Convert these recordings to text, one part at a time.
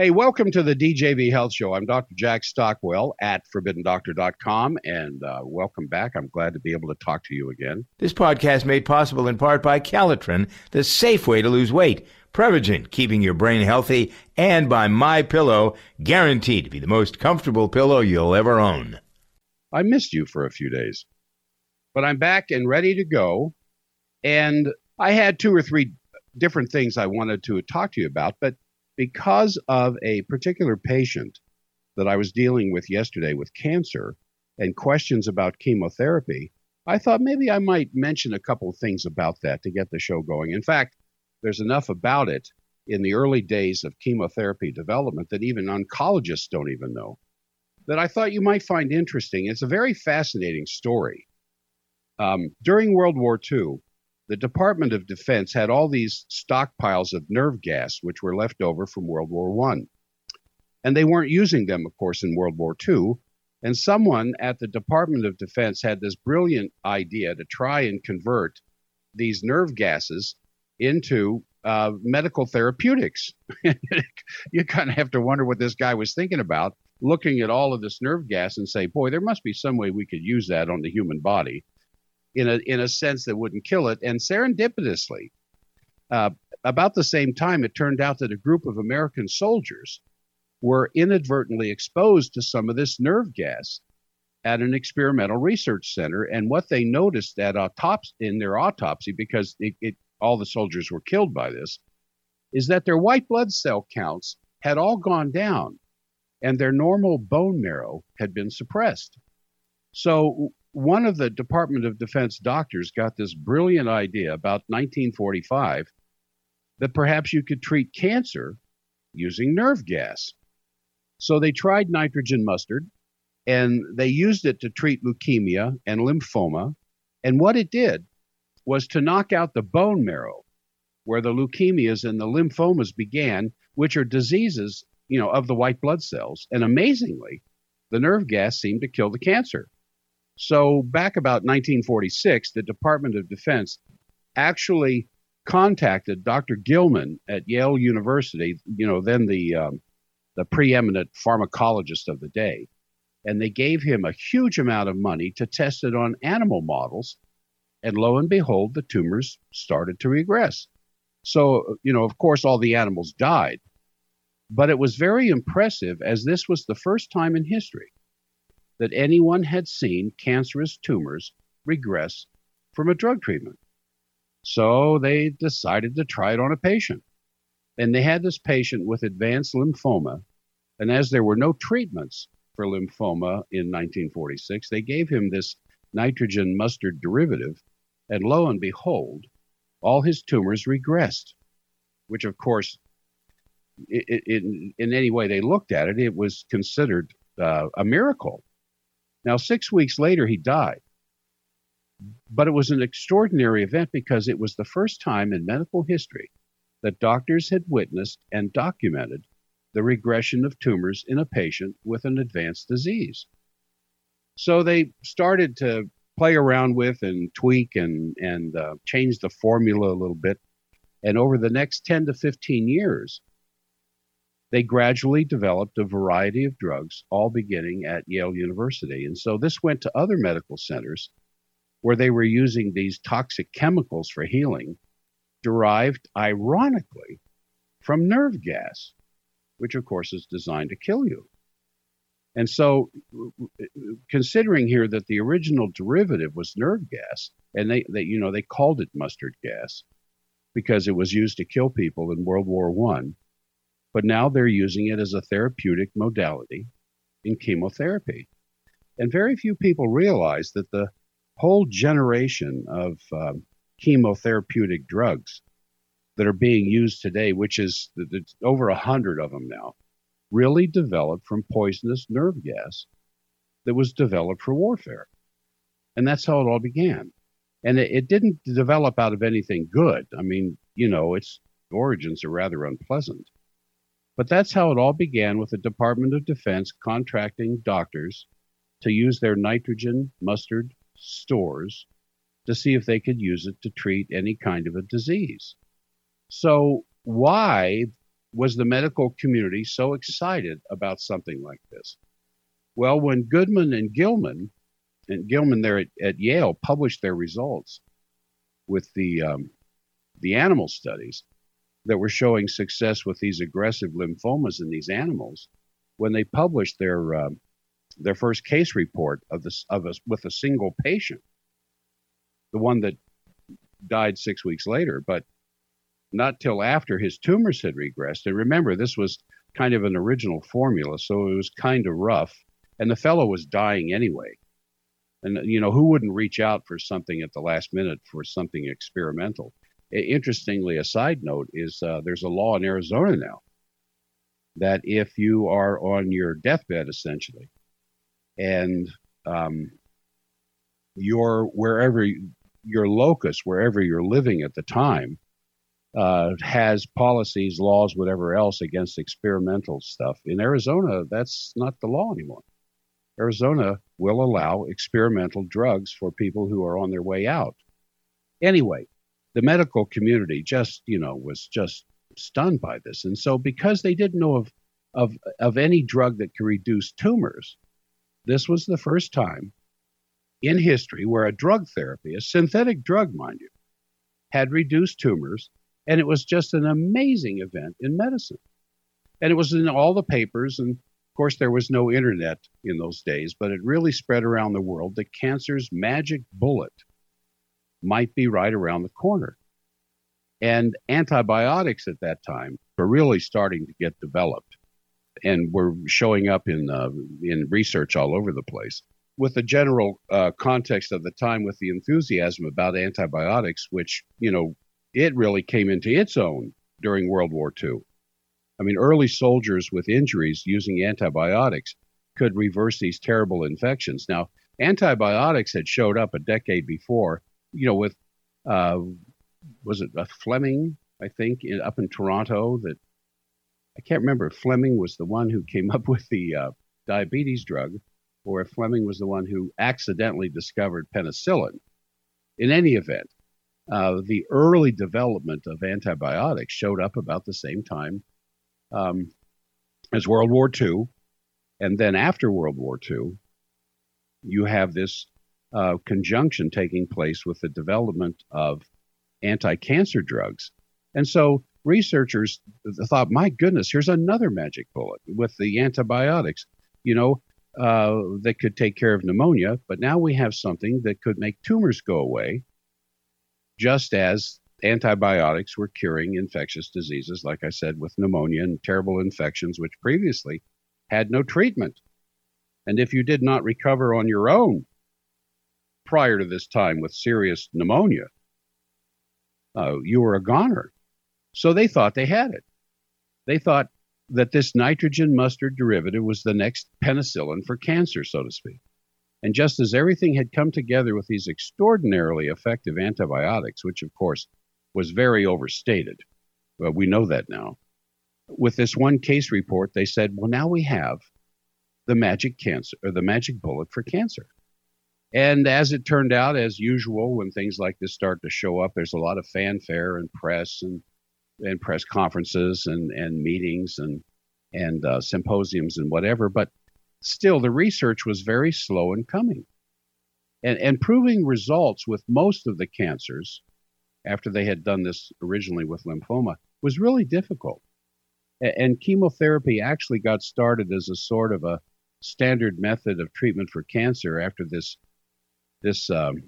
Hey, welcome to the DJV Health Show. I'm Dr. Jack Stockwell at ForbiddenDoctor.com, and uh, welcome back. I'm glad to be able to talk to you again. This podcast made possible in part by Calotren, the safe way to lose weight, Prevagen, keeping your brain healthy, and by My Pillow, guaranteed to be the most comfortable pillow you'll ever own. I missed you for a few days, but I'm back and ready to go. And I had two or three different things I wanted to talk to you about, but because of a particular patient that I was dealing with yesterday with cancer and questions about chemotherapy, I thought maybe I might mention a couple of things about that to get the show going. In fact, there's enough about it in the early days of chemotherapy development that even oncologists don't even know that I thought you might find interesting. It's a very fascinating story. Um, during World War II, the Department of Defense had all these stockpiles of nerve gas, which were left over from World War One, and they weren't using them, of course, in World War II. And someone at the Department of Defense had this brilliant idea to try and convert these nerve gases into uh, medical therapeutics. you kind of have to wonder what this guy was thinking about, looking at all of this nerve gas and say, boy, there must be some way we could use that on the human body in a in a sense that wouldn't kill it. And serendipitously, uh, about the same time, it turned out that a group of American soldiers were inadvertently exposed to some of this nerve gas at an experimental research center. And what they noticed at autopsy in their autopsy, because it, it, all the soldiers were killed by this, is that their white blood cell counts had all gone down and their normal bone marrow had been suppressed. So one of the Department of Defense doctors got this brilliant idea about 1945 that perhaps you could treat cancer using nerve gas. So they tried nitrogen mustard and they used it to treat leukemia and lymphoma. And what it did was to knock out the bone marrow where the leukemias and the lymphomas began, which are diseases, you know, of the white blood cells. And amazingly, the nerve gas seemed to kill the cancer. So, back about 1946, the Department of Defense actually contacted Dr. Gilman at Yale University, you know, then the, um, the preeminent pharmacologist of the day, and they gave him a huge amount of money to test it on animal models. And lo and behold, the tumors started to regress. So, you know, of course, all the animals died. But it was very impressive as this was the first time in history that anyone had seen cancerous tumors regress from a drug treatment. So they decided to try it on a patient. And they had this patient with advanced lymphoma. And as there were no treatments for lymphoma in 1946, they gave him this nitrogen mustard derivative. And lo and behold, all his tumors regressed, which, of course, it, in any way they looked at it, it was considered uh, a miracle. Now, six weeks later, he died. But it was an extraordinary event because it was the first time in medical history that doctors had witnessed and documented the regression of tumors in a patient with an advanced disease. So they started to play around with and tweak and, and uh, change the formula a little bit. And over the next 10 to 15 years, they gradually developed a variety of drugs, all beginning at Yale University. And so this went to other medical centers where they were using these toxic chemicals for healing, derived ironically from nerve gas, which of course is designed to kill you. And so, considering here that the original derivative was nerve gas, and they, they you know they called it mustard gas because it was used to kill people in World War One but now they're using it as a therapeutic modality in chemotherapy. And very few people realize that the whole generation of um, chemotherapeutic drugs that are being used today, which is over a hundred of them now, really developed from poisonous nerve gas that was developed for warfare. And that's how it all began. And it, it didn't develop out of anything good. I mean, you know, its origins are rather unpleasant. But that's how it all began with the Department of Defense contracting doctors to use their nitrogen mustard stores to see if they could use it to treat any kind of a disease. So, why was the medical community so excited about something like this? Well, when Goodman and Gilman, and Gilman there at, at Yale published their results with the um, the animal studies that were showing success with these aggressive lymphomas in these animals, when they published their um, their first case report of this of us with a single patient, the one that died six weeks later, but not till after his tumors had regressed. And remember, this was kind of an original formula, so it was kind of rough. And the fellow was dying anyway. And, you know, who wouldn't reach out for something at the last minute for something experimental? Interestingly, a side note is uh, there's a law in Arizona now that if you are on your deathbed, essentially, and um, your wherever your locus, wherever you're living at the time, uh, has policies, laws, whatever else against experimental stuff. In Arizona, that's not the law anymore. Arizona will allow experimental drugs for people who are on their way out. Anyway, the medical community just, you know, was just stunned by this. And so because they didn't know of of of any drug that could reduce tumors, this was the first time in history where a drug therapy, a synthetic drug, mind you, had reduced tumors and it was just an amazing event in medicine. And it was in all the papers. And of course, there was no internet in those days, but it really spread around the world that cancer's magic bullet might be right around the corner. And antibiotics at that time were really starting to get developed and were showing up in, uh, in research all over the place. With the general uh, context of the time, with the enthusiasm about antibiotics, which, you know, it really came into its own during World War II. I mean, early soldiers with injuries using antibiotics could reverse these terrible infections. Now, antibiotics had showed up a decade before, you know, with, uh, was it a Fleming, I think, in, up in Toronto that I can't remember if Fleming was the one who came up with the uh, diabetes drug or if Fleming was the one who accidentally discovered penicillin. In any event, uh, the early development of antibiotics showed up about the same time um, as World War II. And then after World War II, you have this uh, conjunction taking place with the development of anti cancer drugs. And so researchers thought, my goodness, here's another magic bullet with the antibiotics, you know, uh, that could take care of pneumonia. But now we have something that could make tumors go away just as antibiotics were curing infectious diseases, like I said, with pneumonia and terrible infections, which previously had no treatment. And if you did not recover on your own prior to this time with serious pneumonia, uh, you were a goner. So they thought they had it. They thought that this nitrogen mustard derivative was the next penicillin for cancer, so to speak. And just as everything had come together with these extraordinarily effective antibiotics, which of course was very overstated, well, we know that now. With this one case report, they said, well, now we have the magic cancer or the magic bullet for cancer. And as it turned out, as usual, when things like this start to show up, there's a lot of fanfare and press and and press conferences and and meetings and and uh, symposiums and whatever. But still the research was very slow in coming. And, and proving results with most of the cancers, after they had done this originally with lymphoma, was really difficult. And chemotherapy actually got started as a sort of a standard method of treatment for cancer after this this um,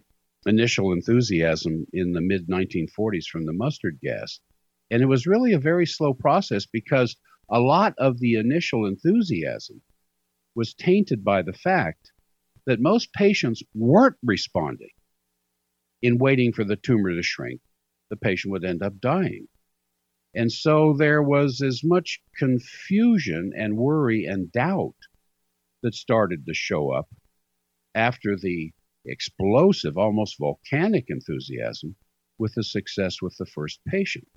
initial enthusiasm in the mid 1940s from the mustard gas. And it was really a very slow process because a lot of the initial enthusiasm was tainted by the fact that most patients weren't responding in waiting for the tumor to shrink. The patient would end up dying. And so there was as much confusion and worry and doubt that started to show up after the explosive, almost volcanic enthusiasm with the success with the first patient.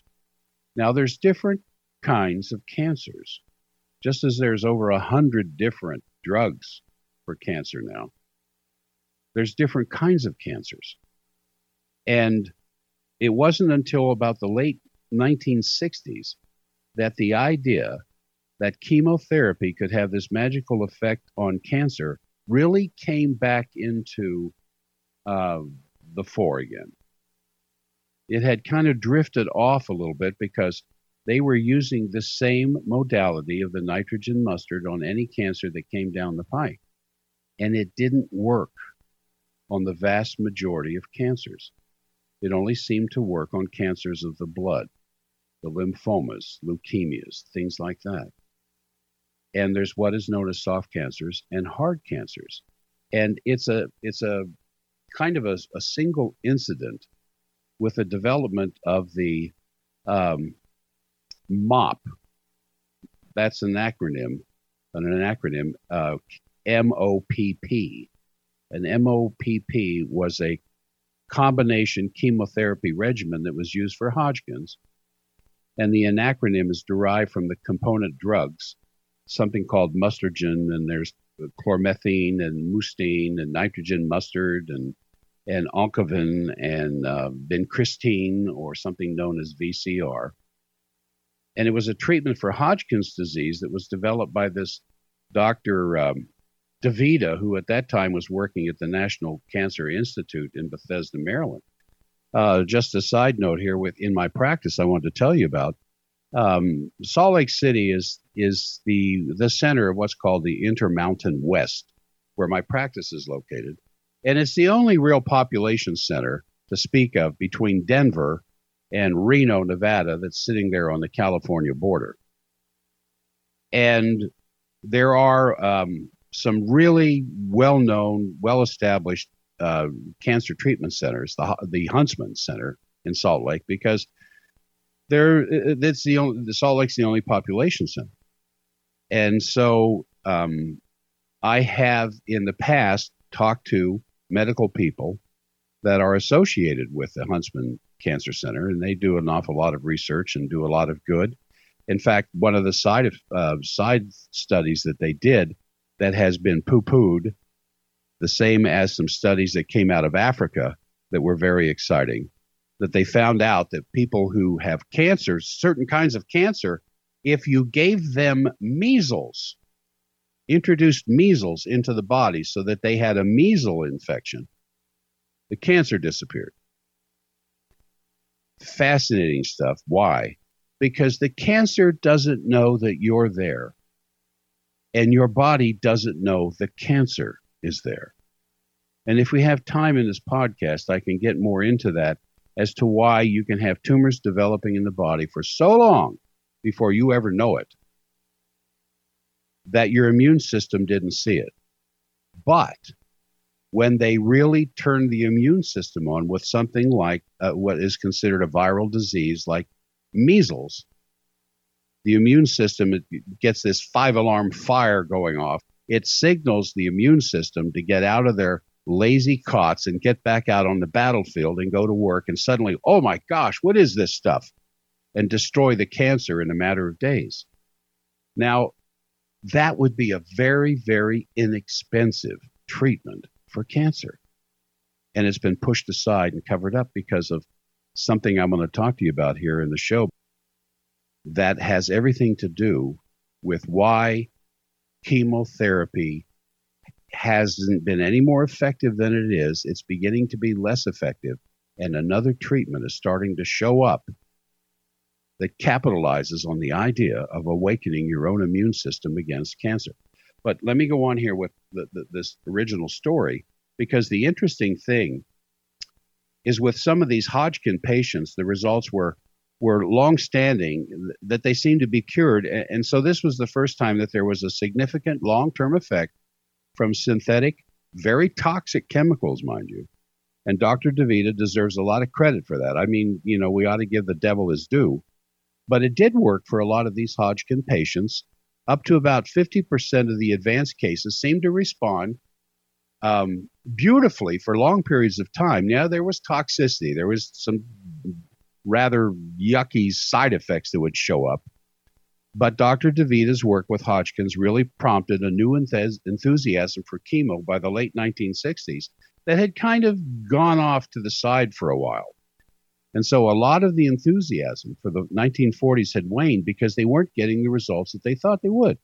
Now, there's different kinds of cancers, just as there's over a hundred different drugs for cancer now. There's different kinds of cancers. And it wasn't until about the late 1960s that the idea that chemotherapy could have this magical effect on cancer really came back into uh, the fore again. It had kind of drifted off a little bit because they were using the same modality of the nitrogen mustard on any cancer that came down the pike. And it didn't work on the vast majority of cancers. It only seemed to work on cancers of the blood, the lymphomas, leukemias, things like that. And there's what is known as soft cancers and hard cancers. And it's a it's a kind of a, a single incident with the development of the um, MOP. That's an acronym, an acronym, uh, MOPP. An MOPP was a combination chemotherapy regimen that was used for Hodgkin's. And the acronym is derived from the component drugs, something called Mustargen, and there's chlormethine and mustine and nitrogen mustard and and oncovin and uh, vincristine or something known as VCR. And it was a treatment for Hodgkin's disease that was developed by this Dr. Um, who at that time was working at the National Cancer Institute in Bethesda, Maryland. Uh, just a side note here, with in my practice, I wanted to tell you about um, Salt Lake City is is the the center of what's called the Intermountain West, where my practice is located, and it's the only real population center to speak of between Denver and Reno, Nevada, that's sitting there on the California border. And there are um, some really well-known, well-established uh, cancer treatment centers, the the Huntsman Center in Salt Lake, because there that's the only Salt Lake's the only population center, and so um, I have in the past talked to medical people that are associated with the Huntsman Cancer Center, and they do an awful lot of research and do a lot of good. In fact, one of the side of, uh, side studies that they did that has been poo-pooed, the same as some studies that came out of Africa that were very exciting. That they found out that people who have cancer, certain kinds of cancer, if you gave them measles, introduced measles into the body so that they had a measles infection, the cancer disappeared. Fascinating stuff. Why? Because the cancer doesn't know that you're there, and your body doesn't know the cancer is there. And if we have time in this podcast, I can get more into that as to why you can have tumors developing in the body for so long before you ever know it that your immune system didn't see it. But when they really turn the immune system on with something like uh, what is considered a viral disease like measles, the immune system gets this five alarm fire going off. It signals the immune system to get out of their lazy cots and get back out on the battlefield and go to work. And suddenly, oh my gosh, what is this stuff? And destroy the cancer in a matter of days. Now, that would be a very, very inexpensive treatment for cancer. And it's been pushed aside and covered up because of something I'm going to talk to you about here in the show that has everything to do with why chemotherapy hasn't been any more effective than it is. It's beginning to be less effective, and another treatment is starting to show up that capitalizes on the idea of awakening your own immune system against cancer. But let me go on here with the, the, this original story because the interesting thing is with some of these Hodgkin patients, the results were were long-standing that they seemed to be cured, and so this was the first time that there was a significant long-term effect from synthetic, very toxic chemicals, mind you. And Dr. DeVita deserves a lot of credit for that. I mean, you know, we ought to give the devil his due But it did work for a lot of these Hodgkin patients. Up to about 50% of the advanced cases seemed to respond um, beautifully for long periods of time. Yeah, there was toxicity, there was some rather yucky side effects that would show up. But Dr. DeVita's work with Hodgkin's really prompted a new enthusiasm for chemo by the late 1960s that had kind of gone off to the side for a while. And so a lot of the enthusiasm for the 1940s had waned because they weren't getting the results that they thought they would.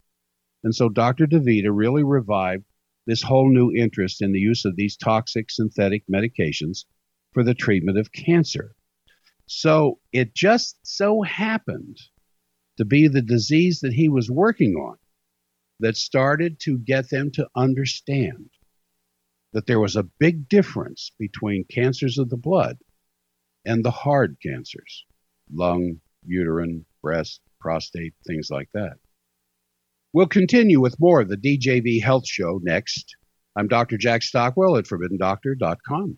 And so Dr. DeVita really revived this whole new interest in the use of these toxic synthetic medications for the treatment of cancer. So it just so happened to be the disease that he was working on that started to get them to understand that there was a big difference between cancers of the blood and the hard cancers lung, uterine, breast, prostate, things like that. We'll continue with more of the DJV Health Show next. I'm Dr. Jack Stockwell at ForbiddenDoctor.com.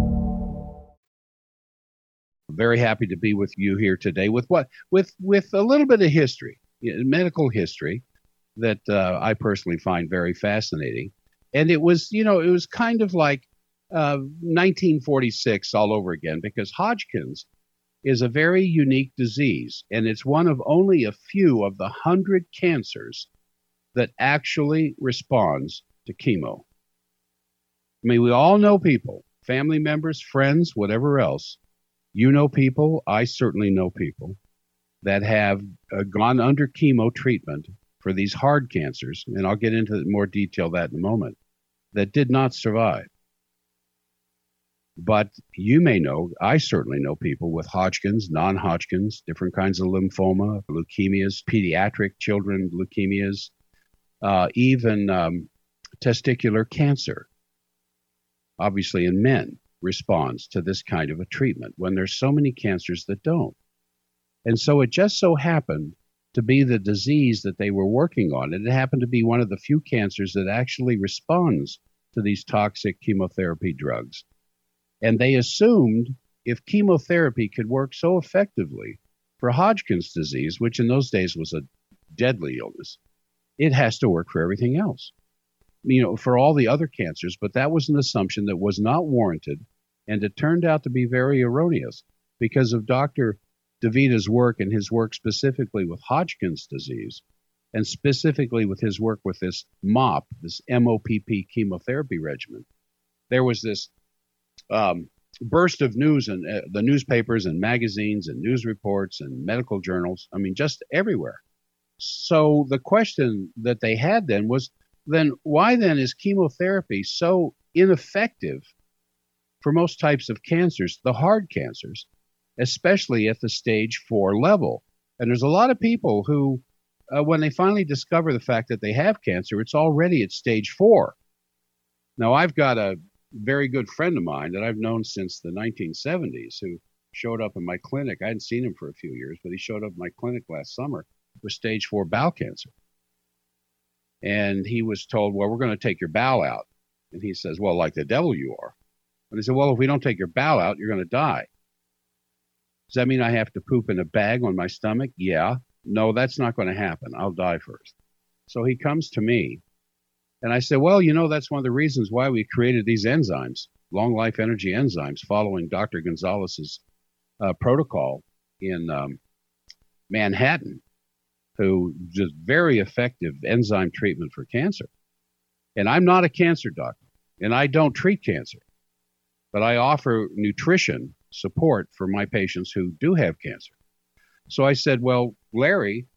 very happy to be with you here today with what with with a little bit of history, medical history that uh, I personally find very fascinating. And it was, you know, it was kind of like uh, 1946 all over again because Hodgkin's is a very unique disease, and it's one of only a few of the hundred cancers that actually responds to chemo. I mean, we all know people, family members, friends, whatever else, you know people, I certainly know people that have uh, gone under chemo treatment for these hard cancers, and I'll get into more detail that in a moment, that did not survive. But you may know, I certainly know people with Hodgkin's, non Hodgkin's, different kinds of lymphoma, leukemias, pediatric children leukemias, uh, even um, testicular cancer, obviously in men responds to this kind of a treatment when there's so many cancers that don't. And so it just so happened to be the disease that they were working on. And it happened to be one of the few cancers that actually responds to these toxic chemotherapy drugs. And they assumed if chemotherapy could work so effectively for Hodgkin's disease, which in those days was a deadly illness, it has to work for everything else you know, for all the other cancers, but that was an assumption that was not warranted, and it turned out to be very erroneous because of Dr. DeVita's work and his work specifically with Hodgkin's disease, and specifically with his work with this MOP, this MOPP chemotherapy regimen. There was this um, burst of news in uh, the newspapers and magazines and news reports and medical journals. I mean, just everywhere. So the question that they had then was then why then is chemotherapy so ineffective for most types of cancers, the hard cancers, especially at the stage four level? And there's a lot of people who, uh, when they finally discover the fact that they have cancer, it's already at stage four. Now, I've got a very good friend of mine that I've known since the 1970s who showed up in my clinic. I hadn't seen him for a few years, but he showed up in my clinic last summer with stage four bowel cancer and he was told, "Well, we're going to take your bowel out." And he says, "Well, like the devil you are." And they said, "Well, if we don't take your bowel out, you're going to die." Does that mean I have to poop in a bag on my stomach? Yeah. No, that's not going to happen. I'll die first. So he comes to me, and I said, "Well, you know, that's one of the reasons why we created these enzymes, long life energy enzymes, following Dr. Gonzalez's uh, protocol in um, Manhattan." who just very effective enzyme treatment for cancer. And I'm not a cancer doctor, and I don't treat cancer, but I offer nutrition support for my patients who do have cancer. So I said, Well, Larry,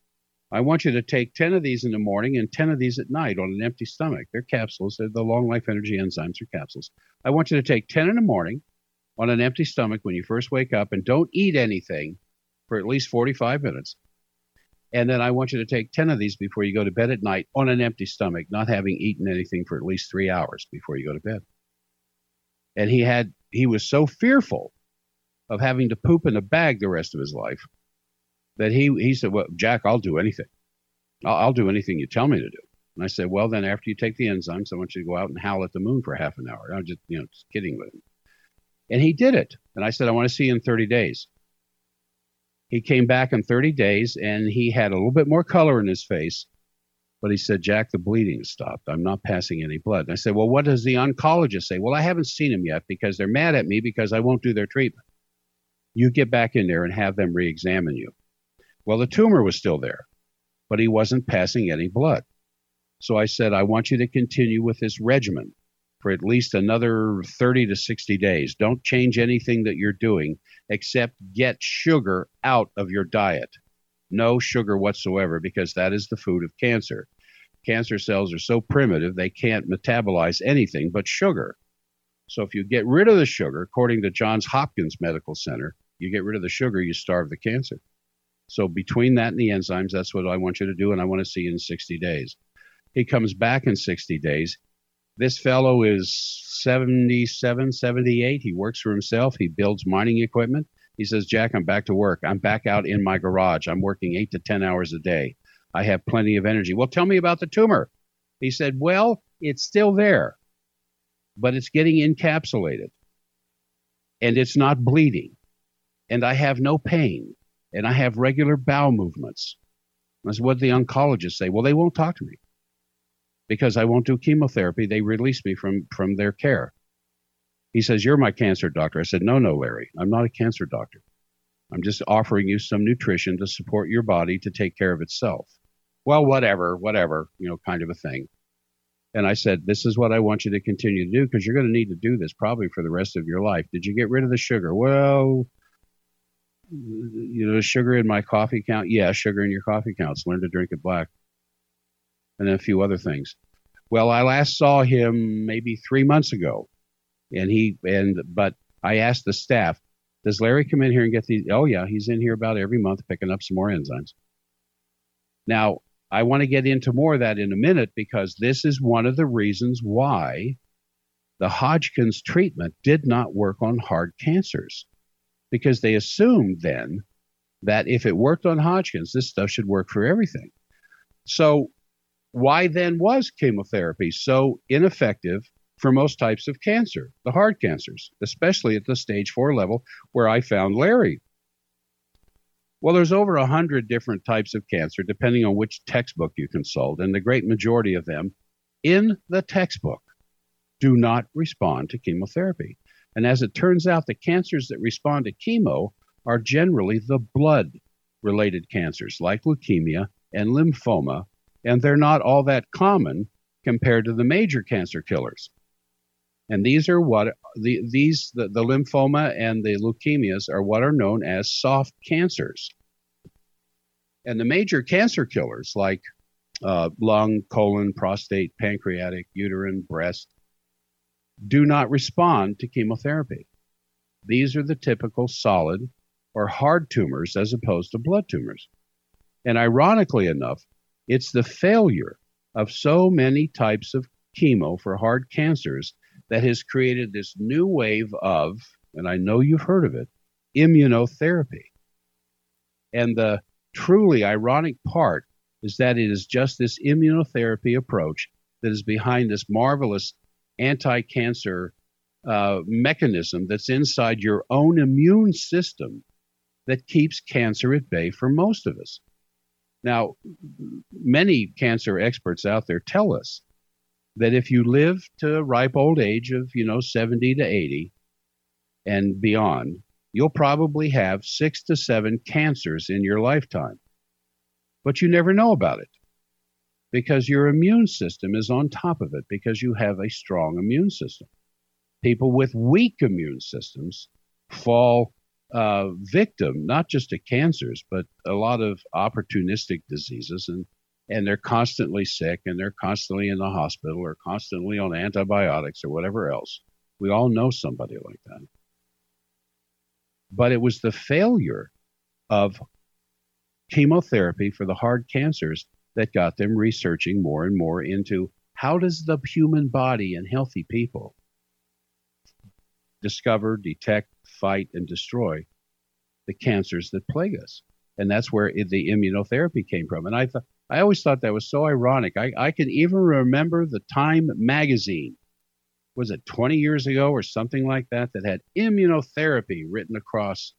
I want you to take 10 of these in the morning and 10 of these at night on an empty stomach. They're capsules, they're the long life energy enzymes are capsules. I want you to take 10 in the morning on an empty stomach when you first wake up and don't eat anything for at least 45 minutes. And then I want you to take 10 of these before you go to bed at night on an empty stomach, not having eaten anything for at least three hours before you go to bed. And he had, he was so fearful of having to poop in a bag the rest of his life that he, he said, Well, Jack, I'll do anything. I'll, I'll do anything you tell me to do. And I said, Well, then after you take the enzymes, I want you to go out and howl at the moon for half an hour. I was just, you know, just kidding with him. And he did it. And I said, I want to see you in 30 days. He came back in 30 days and he had a little bit more color in his face. But he said, Jack, the bleeding stopped. I'm not passing any blood. And I said, Well, what does the oncologist say? Well, I haven't seen him yet because they're mad at me because I won't do their treatment. You get back in there and have them re examine you. Well, the tumor was still there, but he wasn't passing any blood. So I said, I want you to continue with this regimen for at least another 30 to 60 days. Don't change anything that you're doing except get sugar out of your diet. No sugar whatsoever because that is the food of cancer. Cancer cells are so primitive they can't metabolize anything but sugar. So if you get rid of the sugar, according to Johns Hopkins Medical Center, you get rid of the sugar, you starve the cancer. So between that and the enzymes, that's what I want you to do, and I want to see you in 60 days. He comes back in 60 days. This fellow is 77, 78. He works for himself. He builds mining equipment. He says, Jack, I'm back to work. I'm back out in my garage. I'm working eight to 10 hours a day. I have plenty of energy. Well, tell me about the tumor. He said, Well, it's still there, but it's getting encapsulated and it's not bleeding. And I have no pain and I have regular bowel movements. That's what the oncologists say. Well, they won't talk to me because I won't do chemotherapy. They release me from from their care. He says, "You're my cancer doctor." I said, "No, no, Larry. I'm not a cancer doctor. I'm just offering you some nutrition to support your body to take care of itself." Well, whatever, whatever, you know, kind of a thing. And I said, "This is what I want you to continue to do because you're going to need to do this probably for the rest of your life." Did you get rid of the sugar? Well, you know, sugar in my coffee count. Yeah, sugar in your coffee counts. Learn to drink it black and a few other things. Well, I last saw him maybe three months ago, and he and but I asked the staff, "Does Larry come in here and get these?" Oh yeah, he's in here about every month picking up some more enzymes. Now I want to get into more of that in a minute because this is one of the reasons why the Hodgkin's treatment did not work on hard cancers because they assumed then that if it worked on Hodgkin's, this stuff should work for everything. So why then was chemotherapy so ineffective for most types of cancer, the hard cancers, especially at the stage four level where I found Larry? Well, there's over a hundred different types of cancer, depending on which textbook you consult, and the great majority of them in the textbook do not respond to chemotherapy. And as it turns out, the cancers that respond to chemo are generally the blood related cancers like leukemia and lymphoma and they're not all that common compared to the major cancer killers. And these are what the these the, the lymphoma and the leukemias are what are known as soft cancers. And the major cancer killers like uh, lung, colon, prostate, pancreatic, uterine, breast do not respond to chemotherapy. These are the typical solid or hard tumors as opposed to blood tumors. And ironically enough, it's the failure of so many types of chemo for hard cancers that has created this new wave of, and I know you've heard of it, immunotherapy. And the truly ironic part is that it is just this immunotherapy approach that is behind this marvelous anti cancer uh, mechanism that's inside your own immune system that keeps cancer at bay for most of us. Now, many cancer experts out there tell us that if you live to a ripe old age of, you know, 70 to 80 and beyond, you'll probably have six to seven cancers in your lifetime. But you never know about it because your immune system is on top of it because you have a strong immune system. People with weak immune systems fall uh, victim not just to cancers, but a lot of opportunistic diseases, and and they're constantly sick, and they're constantly in the hospital, or constantly on antibiotics, or whatever else. We all know somebody like that. But it was the failure of chemotherapy for the hard cancers that got them researching more and more into how does the human body and healthy people discover, detect, fight, and destroy the cancers that plague us. And that's where the immunotherapy came from. And I thought, I always thought that was so ironic. I, I can even remember the Time magazine. Was it 20 years ago or something like that that had immunotherapy written across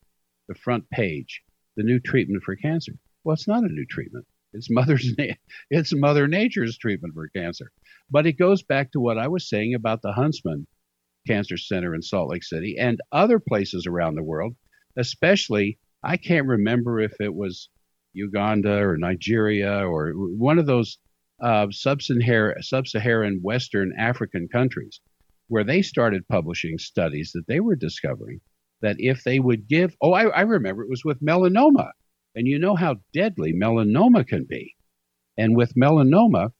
the front page, the new treatment for cancer? Well, it's not a new treatment. It's mother's it's mother nature's treatment for cancer. But it goes back to what I was saying about the Huntsman Cancer Center in Salt Lake City and other places around the world, especially I can't remember if it was Uganda or Nigeria or one of those uh, sub-Saharan Western African countries where they started publishing studies that they were discovering that if they would give, oh, I, I remember it was with melanoma. And you know how deadly melanoma can be. And with melanoma,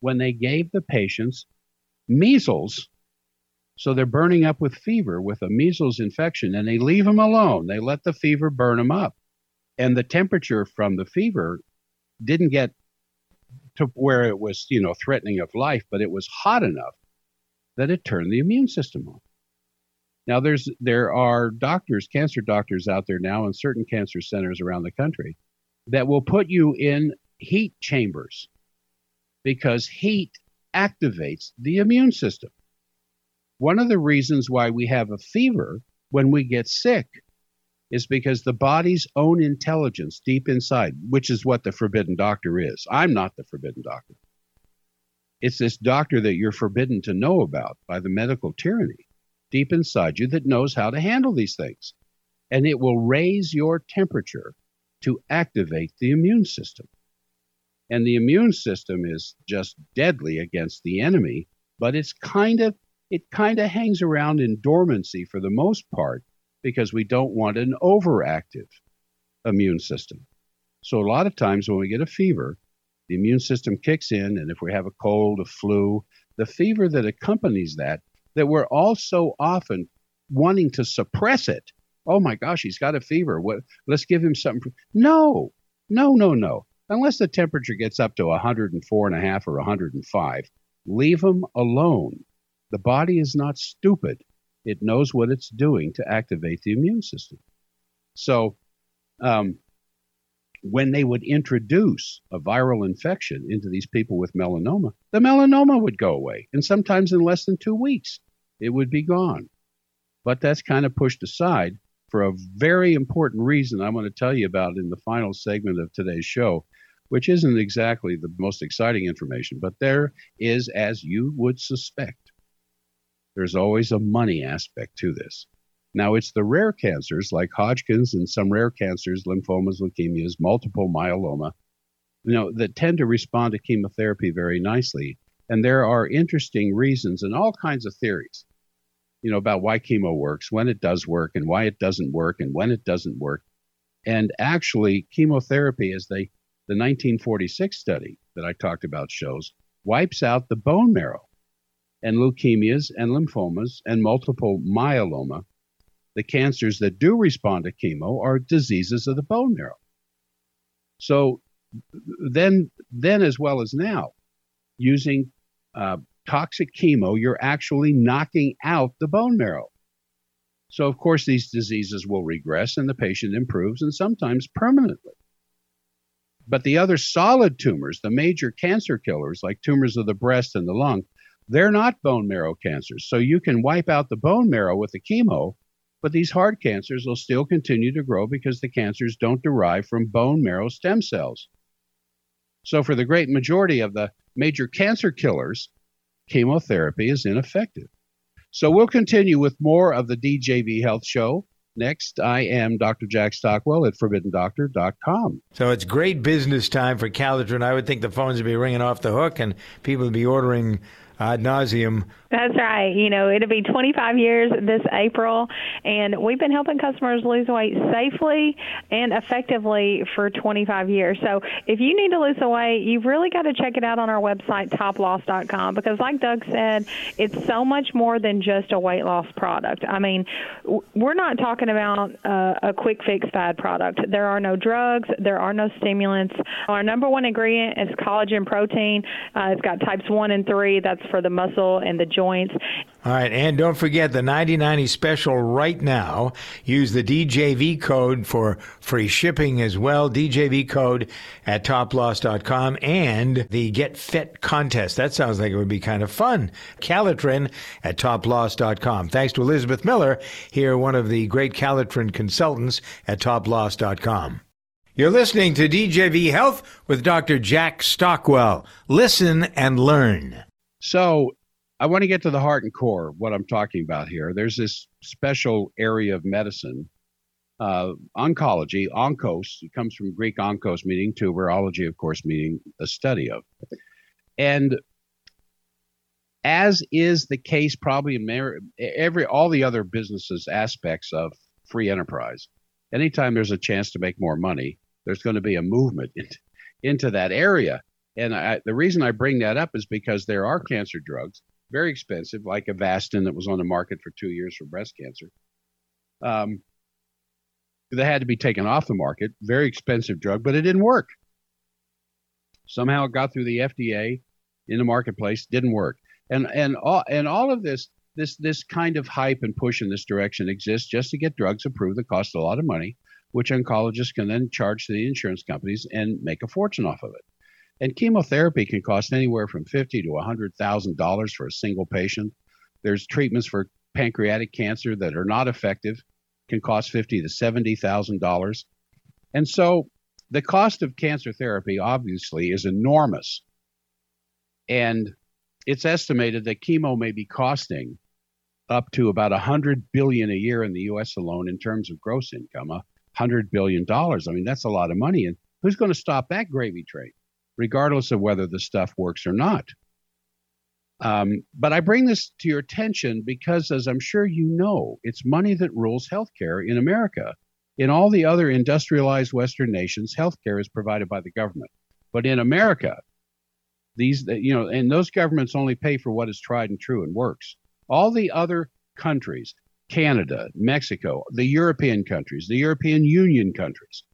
when they gave the patients measles, so they're burning up with fever with a measles infection, and they leave them alone. They let the fever burn them up. And the temperature from the fever didn't get to where it was, you know, threatening of life, but it was hot enough that it turned the immune system on. Now there's there are doctors, cancer doctors out there now in certain cancer centers around the country that will put you in heat chambers because heat activates the immune system. One of the reasons why we have a fever when we get sick is because the body's own intelligence deep inside, which is what the forbidden doctor is. I'm not the forbidden doctor. It's this doctor that you're forbidden to know about by the medical tyranny deep inside you that knows how to handle these things. And it will raise your temperature to activate the immune system. And the immune system is just deadly against the enemy, but it's kind of it kind of hangs around in dormancy for the most part because we don't want an overactive immune system. So a lot of times when we get a fever, the immune system kicks in and if we have a cold, a flu, the fever that accompanies that that we're all so often wanting to suppress it. Oh my gosh, he's got a fever. What? Let's give him something. No, no, no, no. Unless the temperature gets up to 104 and a half or 105, leave him alone. The body is not stupid. It knows what it's doing to activate the immune system. So, um, when they would introduce a viral infection into these people with melanoma, the melanoma would go away, and sometimes in less than two weeks it would be gone. But that's kind of pushed aside for a very important reason I'm going to tell you about in the final segment of today's show, which isn't exactly the most exciting information, but there is, as you would suspect, there's always a money aspect to this. Now, it's the rare cancers like Hodgkin's and some rare cancers, lymphomas, leukemias, multiple myeloma, you know, that tend to respond to chemotherapy very nicely. And there are interesting reasons and all kinds of theories, you know, about why chemo works, when it does work, and why it doesn't work, and when it doesn't work. And actually, chemotherapy, as they the 1946 study that I talked about shows, wipes out the bone marrow. And leukemias and lymphomas and multiple myeloma, the cancers that do respond to chemo, are diseases of the bone marrow. So then, then as well as now, using uh, toxic chemo, you're actually knocking out the bone marrow. So, of course, these diseases will regress and the patient improves, and sometimes permanently. But the other solid tumors, the major cancer killers, like tumors of the breast and the lung, they're not bone marrow cancers. So you can wipe out the bone marrow with the chemo, but these hard cancers will still continue to grow because the cancers don't derive from bone marrow stem cells. So, for the great majority of the major cancer killers, chemotherapy is ineffective. So we'll continue with more of the DJV Health Show. Next, I am Dr. Jack Stockwell at ForbiddenDoctor.com. So it's great business time for Calotren. I would think the phones would be ringing off the hook and people would be ordering ad nauseum. That's right. You know, it'll be 25 years this April, and we've been helping customers lose weight safely and effectively for 25 years. So if you need to lose some weight, you've really got to check it out on our website, toploss.com, because like Doug said, it's so much more than just a weight loss product. I mean, we're not talking about uh, a quick fix fad product. There are no drugs, there are no stimulants. Our number one ingredient is collagen protein. Uh, it's got types 1 and 3. That's for the muscle and the joints. All right, and don't forget the 9090 special right now. Use the DJV code for free shipping as well. DJV code at toploss.com and the Get Fit contest. That sounds like it would be kind of fun. Calotren at toploss.com. Thanks to Elizabeth Miller, here one of the great Calotren consultants at toploss.com. You're listening to DJV Health with Dr. Jack Stockwell. Listen and learn. So, I want to get to the heart and core of what I'm talking about here. There's this special area of medicine, uh, oncology, onkos. It comes from Greek onkos, meaning tuberology, of course, meaning a study of. And as is the case probably in every all the other businesses aspects of free enterprise, anytime there's a chance to make more money, there's going to be a movement into that area. And I, the reason I bring that up is because there are cancer drugs very expensive, like Avastin that was on the market for two years for breast cancer. Um, that had to be taken off the market. Very expensive drug, but it didn't work. Somehow it got through the FDA in the marketplace, didn't work. And and all and all of this this this kind of hype and push in this direction exists just to get drugs approved that cost a lot of money, which oncologists can then charge to the insurance companies and make a fortune off of it. And chemotherapy can cost anywhere from fifty to hundred thousand dollars for a single patient. There's treatments for pancreatic cancer that are not effective, can cost fifty to seventy thousand dollars. And so the cost of cancer therapy obviously is enormous. And it's estimated that chemo may be costing up to about 100 billion a year in the US alone in terms of gross income, a 100 billion dollars. I mean, that's a lot of money and who's going to stop that gravy train? Regardless of whether the stuff works or not. Um, but I bring this to your attention because, as I'm sure you know, it's money that rules healthcare in America. In all the other industrialized Western nations, healthcare is provided by the government. But in America, these, you know, and those governments only pay for what is tried and true and works. All the other countries, Canada, Mexico, the European countries, the European Union countries,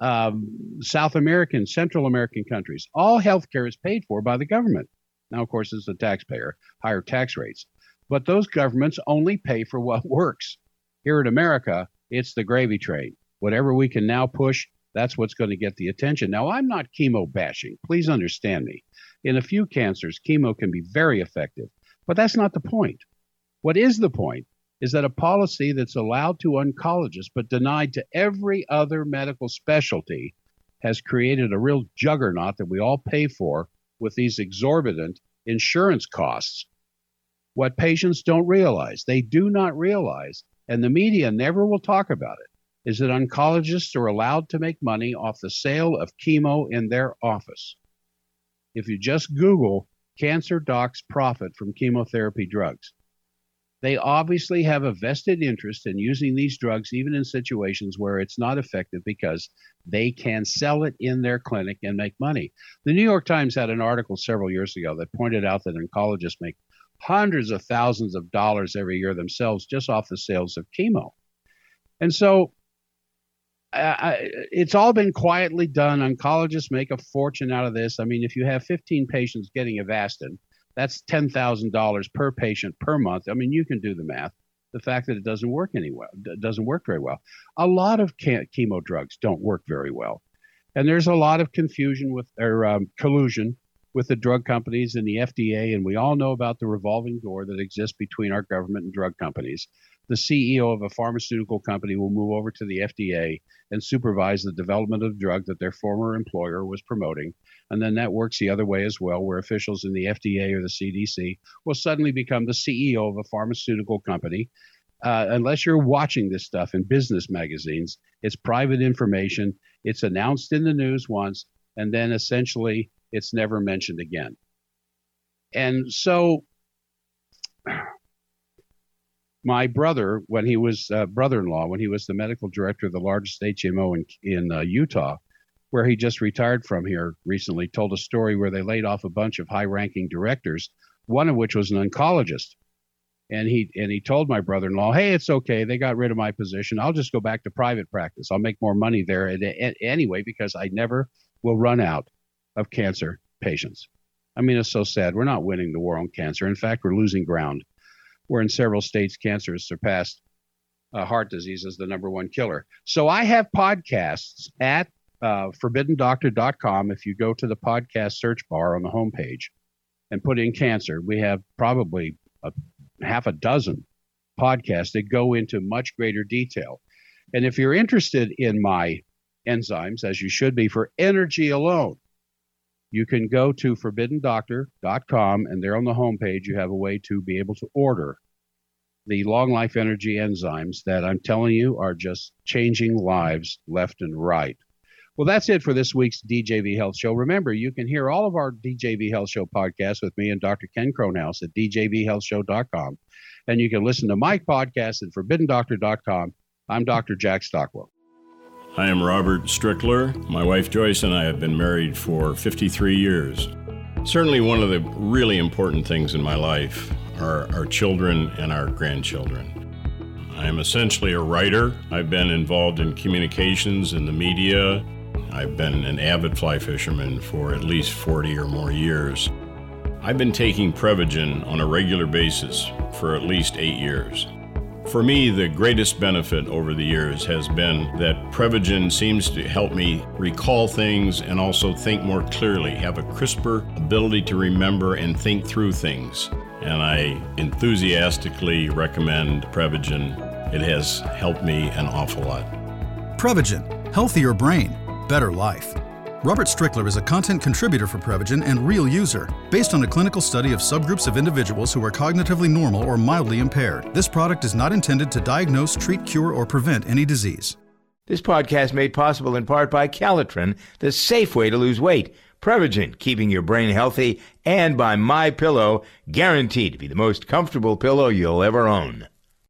um, South American, Central American countries, all healthcare is paid for by the government. Now, of course, it's the taxpayer, higher tax rates. But those governments only pay for what works. Here in America, it's the gravy train. Whatever we can now push, that's what's going to get the attention. Now, I'm not chemo bashing. Please understand me. In a few cancers, chemo can be very effective, but that's not the point. What is the point is that a policy that's allowed to oncologists but denied to every other medical specialty has created a real juggernaut that we all pay for with these exorbitant insurance costs. What patients don't realize, they do not realize, and the media never will talk about it, is that oncologists are allowed to make money off the sale of chemo in their office. If you just Google cancer docs profit from chemotherapy drugs, they obviously have a vested interest in using these drugs, even in situations where it's not effective, because they can sell it in their clinic and make money. The New York Times had an article several years ago that pointed out that oncologists make hundreds of thousands of dollars every year themselves just off the sales of chemo. And so uh, it's all been quietly done. Oncologists make a fortune out of this. I mean, if you have 15 patients getting Avastin, that's $10,000 per patient per month. I mean, you can do the math. The fact that it doesn't work any anyway doesn't work very well. A lot of chemo drugs don't work very well, and there's a lot of confusion with or um, collusion with the drug companies and the FDA, and we all know about the revolving door that exists between our government and drug companies the CEO of a pharmaceutical company will move over to the FDA and supervise the development of the drug that their former employer was promoting. And then that works the other way as well, where officials in the FDA or the CDC will suddenly become the CEO of a pharmaceutical company. Uh, unless you're watching this stuff in business magazines, it's private information. It's announced in the news once, and then essentially it's never mentioned again. and so my brother, when he was uh, brother-in-law, when he was the medical director of the largest HMO in in uh, Utah, where he just retired from here recently, told a story where they laid off a bunch of high-ranking directors, one of which was an oncologist. And he and he told my brother-in-law, "Hey, it's okay. They got rid of my position. I'll just go back to private practice. I'll make more money there and, and, anyway because I never will run out of cancer patients." I mean, it's so sad. We're not winning the war on cancer. In fact, we're losing ground. Where in several states, cancer has surpassed uh, heart disease as the number one killer. So I have podcasts at uh, forbiddendoctor.com. If you go to the podcast search bar on the homepage and put in cancer, we have probably a, half a dozen podcasts that go into much greater detail. And if you're interested in my enzymes, as you should be for energy alone, you can go to forbiddendoctor.com and there on the homepage you have a way to be able to order the long life energy enzymes that I'm telling you are just changing lives left and right. Well, that's it for this week's DJV Health Show. Remember, you can hear all of our DJV Health Show podcasts with me and Dr. Ken Kronhaus at djvhealthshow.com. And you can listen to my podcast at forbiddendoctor.com. I'm Dr. Jack Stockwell. I am Robert Strickler. My wife Joyce and I have been married for 53 years. Certainly, one of the really important things in my life are our children and our grandchildren. I am essentially a writer. I've been involved in communications in the media. I've been an avid fly fisherman for at least 40 or more years. I've been taking Prevagen on a regular basis for at least eight years. For me, the greatest benefit over the years has been that Prevagen seems to help me recall things and also think more clearly, have a crisper ability to remember and think through things. And I enthusiastically recommend Prevagen. It has helped me an awful lot. Prevagen, healthier brain, better life. Robert Strickler is a content contributor for Prevagen and real user, based on a clinical study of subgroups of individuals who are cognitively normal or mildly impaired. This product is not intended to diagnose, treat, cure, or prevent any disease. This podcast made possible in part by Calotren, the safe way to lose weight. Prevagen, keeping your brain healthy, and by My Pillow, guaranteed to be the most comfortable pillow you'll ever own.